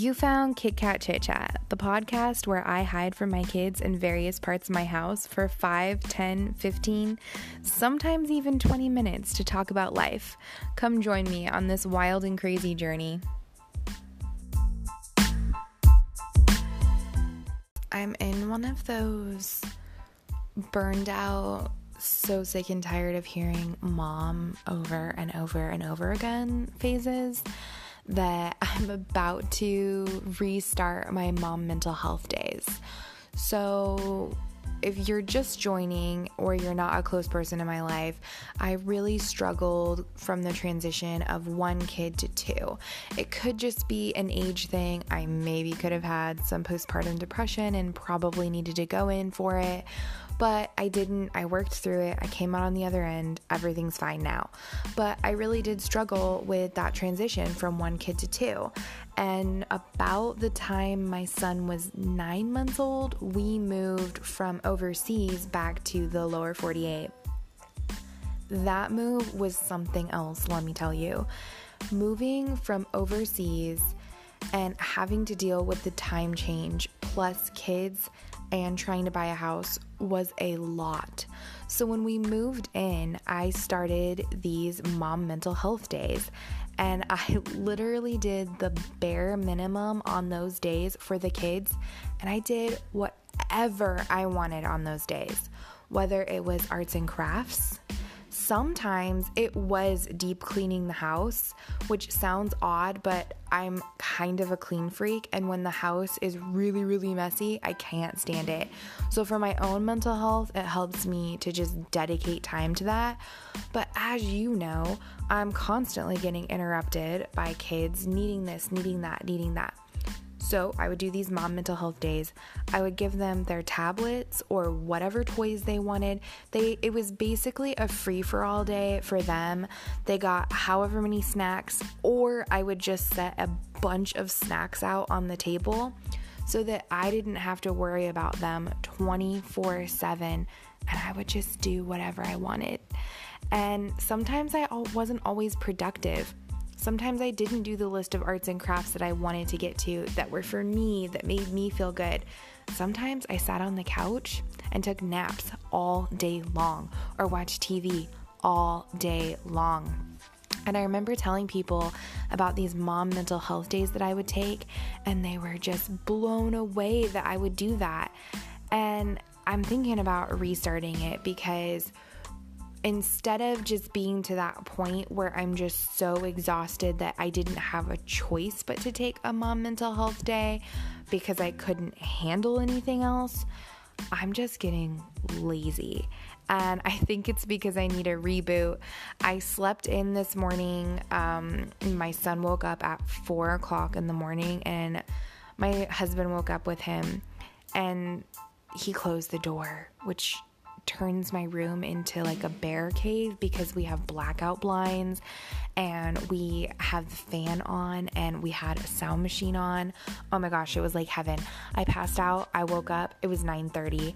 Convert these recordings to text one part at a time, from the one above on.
You found Kit Kat Chit Chat, the podcast where I hide from my kids in various parts of my house for 5, 10, 15, sometimes even 20 minutes to talk about life. Come join me on this wild and crazy journey. I'm in one of those burned out, so sick and tired of hearing mom over and over and over again phases that I'm about to restart my mom mental health days. So, if you're just joining or you're not a close person in my life, I really struggled from the transition of one kid to two. It could just be an age thing. I maybe could have had some postpartum depression and probably needed to go in for it but I didn't. I worked through it. I came out on the other end. Everything's fine now. But I really did struggle with that transition from one kid to two. And about the time my son was nine months old, we moved from overseas back to the lower 48. That move was something else, let me tell you. Moving from overseas and having to deal with the time change plus kids and trying to buy a house was a lot. So when we moved in, I started these mom mental health days. And I literally did the bare minimum on those days for the kids. And I did whatever I wanted on those days, whether it was arts and crafts, Sometimes it was deep cleaning the house, which sounds odd, but I'm kind of a clean freak. And when the house is really, really messy, I can't stand it. So, for my own mental health, it helps me to just dedicate time to that. But as you know, I'm constantly getting interrupted by kids needing this, needing that, needing that. So I would do these mom mental health days. I would give them their tablets or whatever toys they wanted. They it was basically a free for all day for them. They got however many snacks or I would just set a bunch of snacks out on the table so that I didn't have to worry about them 24/7 and I would just do whatever I wanted. And sometimes I wasn't always productive. Sometimes I didn't do the list of arts and crafts that I wanted to get to that were for me, that made me feel good. Sometimes I sat on the couch and took naps all day long or watched TV all day long. And I remember telling people about these mom mental health days that I would take, and they were just blown away that I would do that. And I'm thinking about restarting it because instead of just being to that point where I'm just so exhausted that I didn't have a choice but to take a mom mental health day because I couldn't handle anything else, I'm just getting lazy. And I think it's because I need a reboot. I slept in this morning. Um, my son woke up at four o'clock in the morning, and my husband woke up with him, and he closed the door, which turns my room into like a bear cave because we have blackout blinds and we have the fan on and we had a sound machine on. Oh my gosh, it was like heaven. I passed out, I woke up, it was 9:30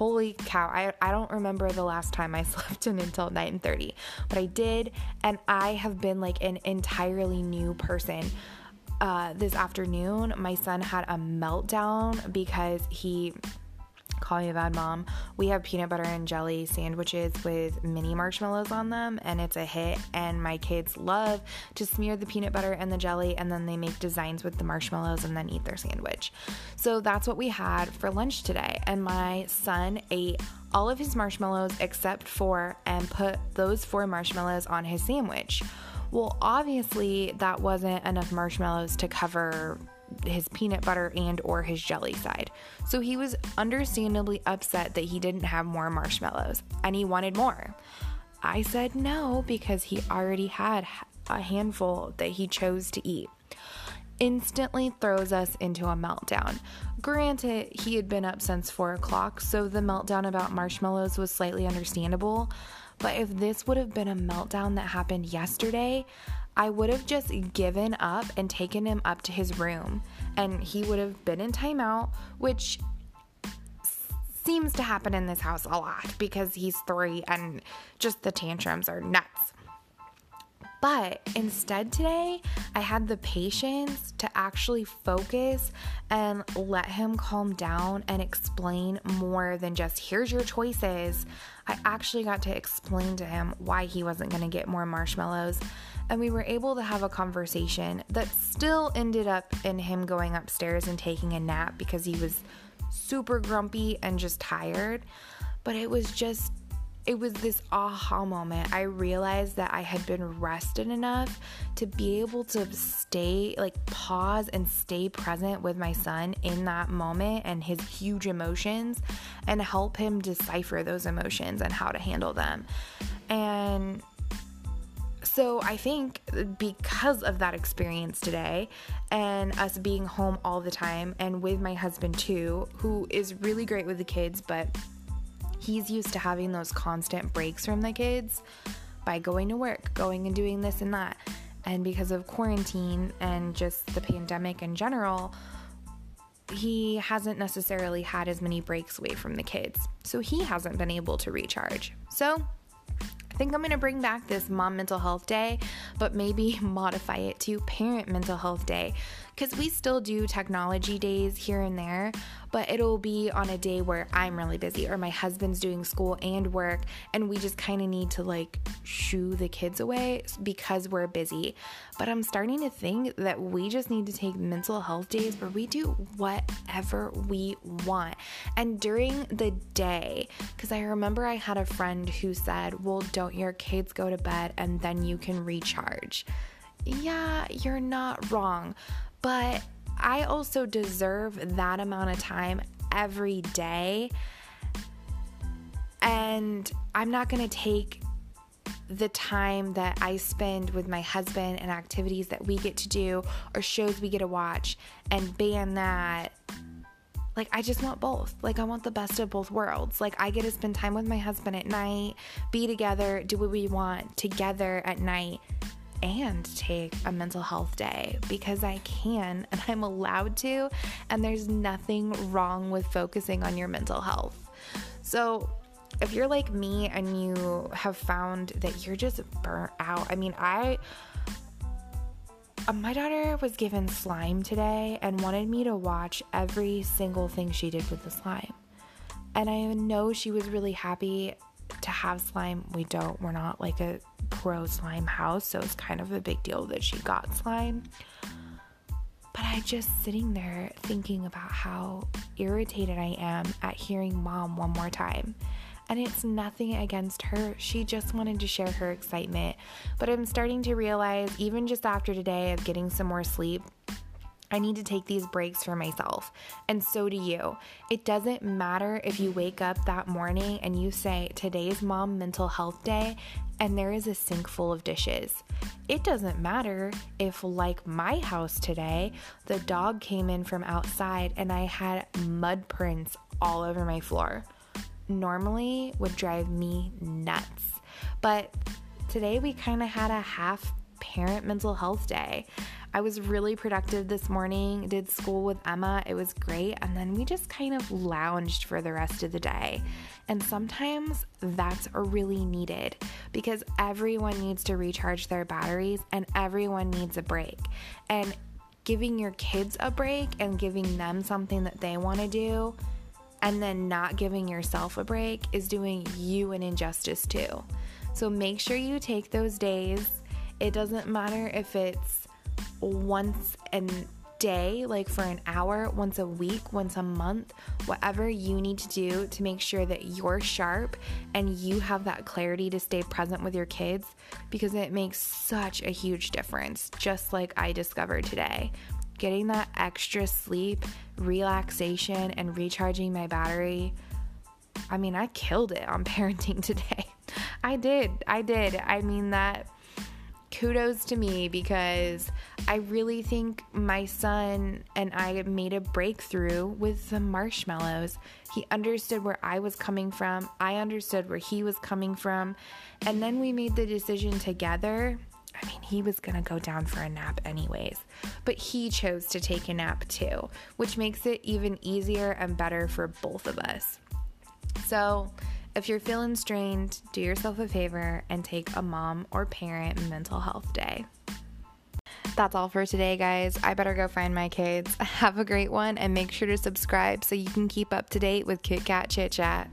holy cow. I, I don't remember the last time i slept in until 9.30 but i did and i have been like an entirely new person. Uh, this afternoon my son had a meltdown because he Call Me a Bad Mom, we have peanut butter and jelly sandwiches with mini marshmallows on them, and it's a hit. And my kids love to smear the peanut butter and the jelly, and then they make designs with the marshmallows and then eat their sandwich. So that's what we had for lunch today. And my son ate all of his marshmallows except for and put those four marshmallows on his sandwich. Well, obviously, that wasn't enough marshmallows to cover his peanut butter and or his jelly side. So he was understandably upset that he didn't have more marshmallows and he wanted more. I said no because he already had a handful that he chose to eat. Instantly throws us into a meltdown. Granted, he had been up since 4 o'clock, so the meltdown about marshmallows was slightly understandable. But if this would have been a meltdown that happened yesterday, I would have just given up and taken him up to his room, and he would have been in timeout, which seems to happen in this house a lot because he's three and just the tantrums are nuts. But instead, today, I had the patience to actually focus and let him calm down and explain more than just here's your choices. I actually got to explain to him why he wasn't going to get more marshmallows. And we were able to have a conversation that still ended up in him going upstairs and taking a nap because he was super grumpy and just tired. But it was just it was this aha moment. I realized that I had been rested enough to be able to stay, like, pause and stay present with my son in that moment and his huge emotions and help him decipher those emotions and how to handle them. And so I think because of that experience today and us being home all the time and with my husband too, who is really great with the kids, but he's used to having those constant breaks from the kids by going to work, going and doing this and that. And because of quarantine and just the pandemic in general, he hasn't necessarily had as many breaks away from the kids. So he hasn't been able to recharge. So I think I'm going to bring back this mom mental health day, but maybe modify it to parent mental health day because we still do technology days here and there, but it'll be on a day where I'm really busy or my husband's doing school and work, and we just kind of need to like shoo the kids away because we're busy. But I'm starting to think that we just need to take mental health days where we do whatever we want. And during the day, because I remember I had a friend who said, Well, don't your kids go to bed and then you can recharge? Yeah, you're not wrong but I also deserve that amount of time every day. And I'm not going to take the time that I spend with my husband and activities that we get to do or shows we get to watch and ban that. Like, I just want both. Like, I want the best of both worlds. Like, I get to spend time with my husband at night, be together, do what we want together at night, and take a mental health day because I can and I'm allowed to, and there's nothing wrong with focusing on your mental health. So, if you're like me and you have found that you're just burnt out, I mean, I. Uh, my daughter was given slime today and wanted me to watch every single thing she did with the slime. And I know she was really happy to have slime. We don't, we're not like a pro slime house, so it's kind of a big deal that she got slime. But I just sitting there thinking about how irritated I am at hearing mom one more time. And it's nothing against her. She just wanted to share her excitement. But I'm starting to realize, even just after today of getting some more sleep, I need to take these breaks for myself, and so do you. It doesn't matter if you wake up that morning and you say, Today's mom mental health day, and there is a sink full of dishes. It doesn't matter if, like my house today, the dog came in from outside and I had mud prints all over my floor. Normally would drive me nuts. But today we kind of had a half parent mental health day. I was really productive this morning, did school with Emma. It was great. And then we just kind of lounged for the rest of the day. And sometimes that's really needed because everyone needs to recharge their batteries and everyone needs a break. And giving your kids a break and giving them something that they want to do and then not giving yourself a break is doing you an injustice too. So make sure you take those days. It doesn't matter if it's once a day, like for an hour, once a week, once a month, whatever you need to do to make sure that you're sharp and you have that clarity to stay present with your kids because it makes such a huge difference, just like I discovered today. Getting that extra sleep, relaxation, and recharging my battery. I mean, I killed it on parenting today. I did. I did. I mean, that kudos to me because I really think my son and I made a breakthrough with the marshmallows. He understood where I was coming from, I understood where he was coming from, and then we made the decision together. I mean, he was gonna go down for a nap anyways, but he chose to take a nap too, which makes it even easier and better for both of us. So, If you're feeling strained, do yourself a favor and take a mom or parent mental health day. That's all for today, guys. I better go find my kids. Have a great one and make sure to subscribe so you can keep up to date with Kit Kat Chit Chat.